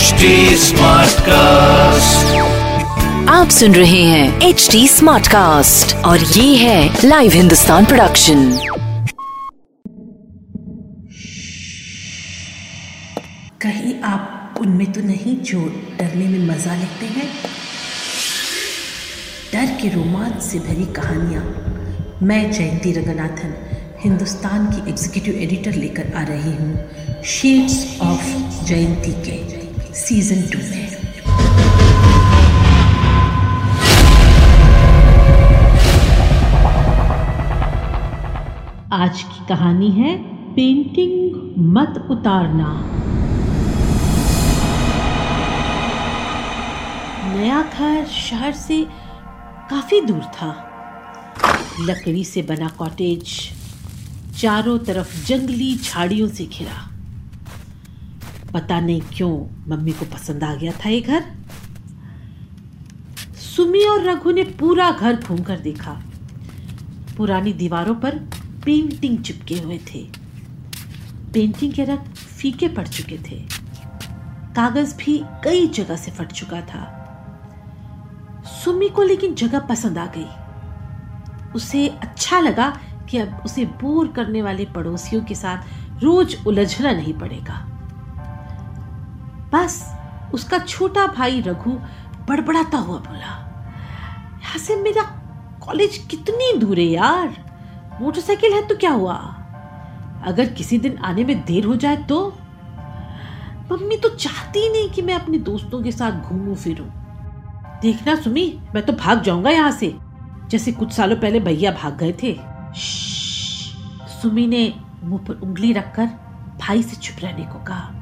HD Smartcast. आप सुन रहे हैं एच डी स्मार्ट कास्ट और ये है लाइव हिंदुस्तान प्रोडक्शन कहीं आप उनमें तो नहीं जो डरने में मज़ा लेते हैं? डर के रोमांच से भरी कहानियाँ। मैं जयंती रंगनाथन हिंदुस्तान की एग्जीक्यूटिव एडिटर लेकर आ रही हूँ। शेड्स ऑफ़ जयंती के। सीज़न टू में। आज की कहानी है पेंटिंग मत उतारना। नया घर शहर से काफ़ी दूर था। लकड़ी से बना कॉटेज चारों तरफ़ जंगली झाड़ियों से घिरा। पता नहीं क्यों मम्मी को पसंद आ गया था ये घर। सुमी और रघु ने पूरा घर घूमकर देखा। पुरानी दीवारों पर पेंटिंग चिपके हुए थे। पेंटिंग के रंग फीके पड़ चुके थे। कागज़ भी कई जगह से फट चुका था। सुमी को लेकिन जगह पसंद आ गई। उसे अच्छा लगा कि अब उसे बोर करने वाले पड़ोसियों के साथ रोज उलझना नहीं पड़ेगा। बस उसका छोटा भाई रघु बड़बड़ाता हुआ बोला, यहाँ से मेरा कॉलेज कितनी दूर है यार? मोटरसाइकिल है तो क्या हुआ? अगर किसी दिन आने में देर हो जाए तो? मम्मी तो चाहती नहीं कि मैं अपने दोस्तों के साथ घूमूं फिरूं। देखना सुमी, मैं तो भाग जाऊँगा यहाँ से। जैसे कुछ सालों पहले भैया भाग गए थे। सुमी ने मुँह पर उंगली रखकर भाई से चुप रहने को कहा।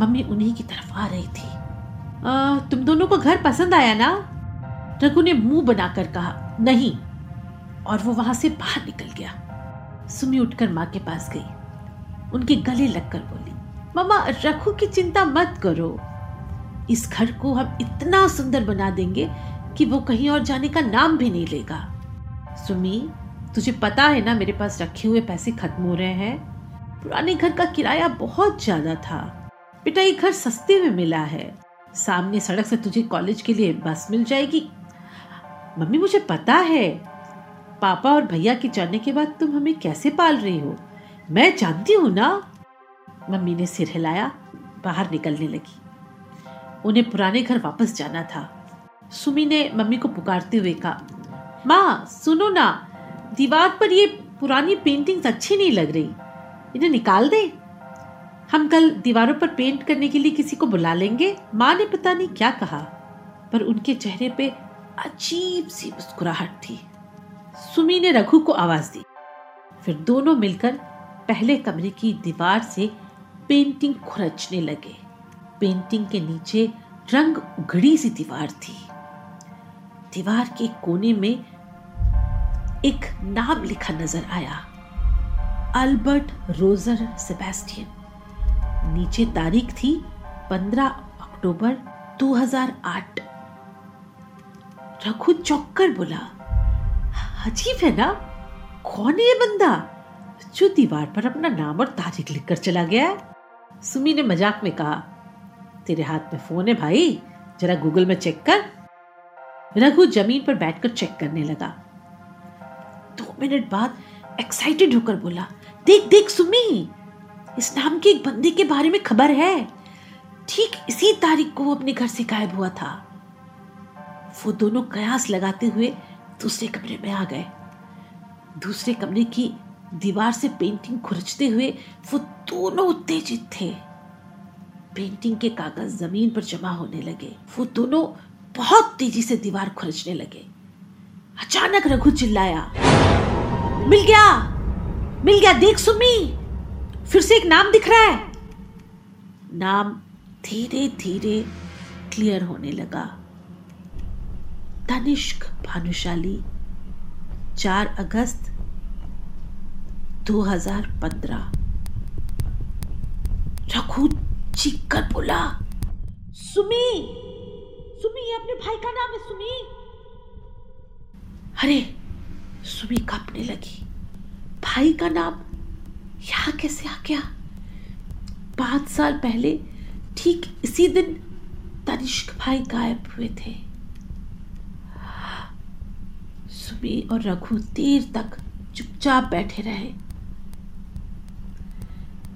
मम्मी उन्हीं की तरफ़ आ रही थी। आ, तुम दोनों को घर पसंद आया ना? रघु ने मुँह बनाकर कहा नहीं। और वो वहाँ से बाहर निकल गया। सुमी उठकर माँ के पास गई। उनके गले लगकर बोली मम्मा रघु की चिंता मत करो। इस घर को हम इतना सुंदर बना देंगे कि वो कहीं और जाने का नाम भी नहीं लेगा। सुमी तुझे पता है ना मेरे पास रखे हुए पैसे खत्म हो रहे हैं? पुराने घर का किराया बहुत ज़्यादा था। बेटा ये घर सस्ते में मिला है। सामने सड़क से तुझे कॉलेज के लिए बस मिल जाएगी। मम्मी, मुझे पता है। पापा और भैया के जाने के बाद तुम हमें कैसे पाल रही हो? मैं जानती हूँ ना। मम्मी ने सिर हिलाया, बाहर निकलने लगी। उन्हें पुराने घर वापस जाना था। सुमी ने मम्मी को पुकारते हुए कहा, माँ, सुनो ना, दीवार पर ये पुरानी पेंटिंग्स अच्छी नहीं लग रही। इन्हें निकाल दे? हम कल दीवारों पर पेंट करने के लिए किसी को बुला लेंगे। माँ ने पता नहीं क्या कहा, पर उनके चेहरे पे अजीब सी मुस्कुराहट थी। सुमी ने रघु को आवाज़ दी। फिर दोनों मिलकर पहले कमरे की दीवार से पेंटिंग खुरचने लगे। पेंटिंग के नीचे रंग उघड़ी सी दीवार थी। दीवार के कोने में एक नाम लिखा नज़र आया, अल्बर्ट रोजर सेबेस्टियन। नीचे तारीख थी 15 अक्टूबर 2008 रघु चौककर बोला, अजीब है ना? कौन है ये बंदा? जो दीवार पर अपना नाम और तारीख लिखकर चला गया है? सुमी ने मज़ाक में कहा, तेरे हाथ में फ़ोन है भाई, जरा गूगल में चेक कर। रघु ज़मीन पर बैठकर चेक करने लगा। दो मिनट बाद एक्साइटेड होकर बोला, देख देख सुमी नाम के एक बंदे के बारे में खबर है। ठीक इसी तारीख को वो अपने घर से गायब हुआ था। वो दोनों कयास लगाते हुए दूसरे कमरे में आ गए। दूसरे कमरे की दीवार से पेंटिंग खुरचते हुए वो दोनों उत्तेजित थे। पेंटिंग के कागज़ ज़मीन पर जमा होने लगे। वो दोनों बहुत तेज़ी से दीवार खुरचने लगे। अचानक रघु चिल्लाया, मिल गया! मिल गया, देख सुमी फिर से एक नाम दिख रहा है। नाम धीरे धीरे क्लियर होने लगा। तनिष्क भानुशाली, चार अगस्त 2015 रघु चीख कर बोला, सुमी सुमी, ये अपने भाई का नाम है, सुमी। अरे, सुमी कांपने लगी। भाई का नाम यहाँ कैसे आ गया? पाँच साल पहले ठीक इसी दिन तनिष्क भाई गायब हुए थे। सुमी और रघु देर तक चुपचाप बैठे रहे।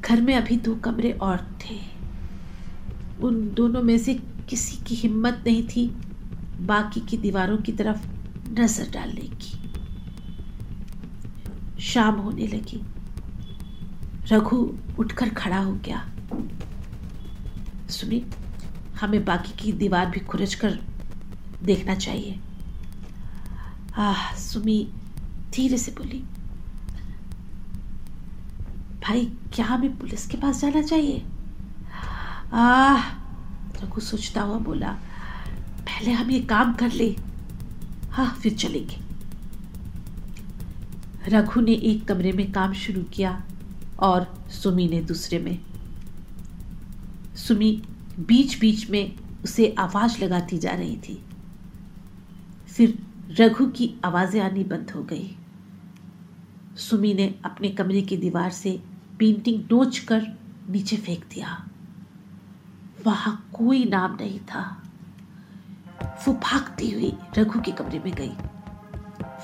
घर में अभी दो कमरे और थे। उन दोनों में से किसी की हिम्मत नहीं थी बाकी की दीवारों की तरफ़ नज़र डालने की। शाम होने लगी। रघु उठकर खड़ा हो गया। सुनी हमें बाकी की दीवार भी खुरच कर देखना चाहिए। आह, सुमी, धीरे से बोली। भाई, क्या हमें पुलिस के पास जाना चाहिए? आह, रघु सोचता हुआ बोला, पहले हम ये काम कर ले। हाँ फिर चलेंगे। रघु ने एक कमरे में काम शुरू किया। और सुमी ने दूसरे में। सुमी बीच बीच में उसे आवाज़ लगाती जा रही थी। फिर रघु की आवाज़ें आनी बंद हो गई। सुमी ने अपने कमरे की दीवार से पेंटिंग नोच कर नीचे फेंक दिया। वहाँ कोई नाम नहीं था। वो भागती हुई रघु के कमरे में गई।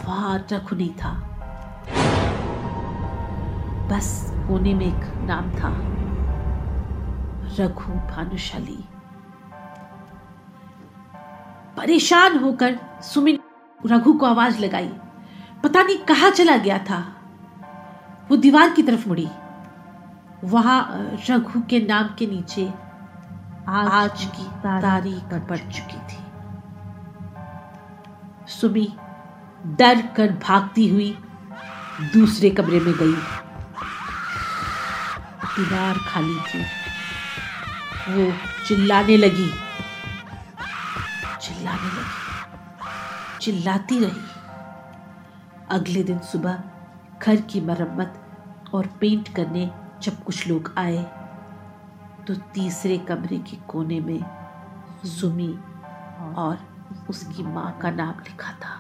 वहाँ रघु नहीं था। बस कोने में एक नाम था। रघु भानुशाली। परेशान होकर सुमिन रघु को आवाज़ लगाई। पता नहीं कहा चला गया था। वो दीवार की तरफ़ मुड़ी। वहाँ रघु के नाम के नीचे आज, आज की तारीख पड़ चुकी थी। सुमी डर कर भागती हुई दूसरे कमरे में गई। दीवार खाली थी। वो चिल्लाने लगी। चिल्लाने लगी। चिल्लाती रही। अगले दिन सुबह घर की मरम्मत और पेंट करने जब कुछ लोग आए तो तीसरे कमरे के कोने में सुमी और उसकी माँ का नाम लिखा था।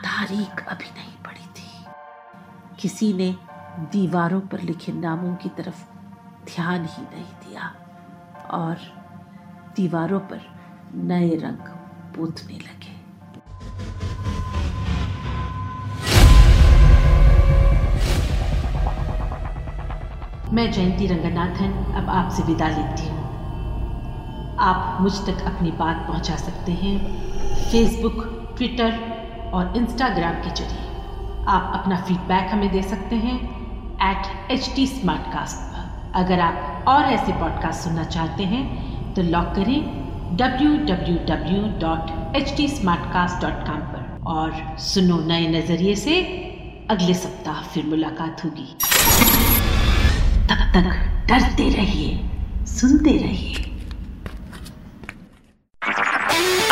तारीख अभी नहीं पड़ी थी। किसी ने दीवारों पर लिखे नामों की तरफ़ ध्यान ही नहीं दिया और दीवारों पर नए रंग पोतने लगे। मैं जयंती रंगनाथन अब आपसे विदा लेती हूँ। आप मुझ तक अपनी बात पहुँचा सकते हैं फेसबुक ट्विटर और इंस्टाग्राम के ज़रिए। आप अपना फीडबैक हमें दे सकते हैं। एट एच टी पर। अगर आप और ऐसे पॉडकास्ट सुनना चाहते हैं तो लॉक करें W W W dot H T पर। और सुनो नए नज़रिए से अगले सप्ताह फिर मुलाकात होगी। तब तक डरते रहिए, सुनते रहिए।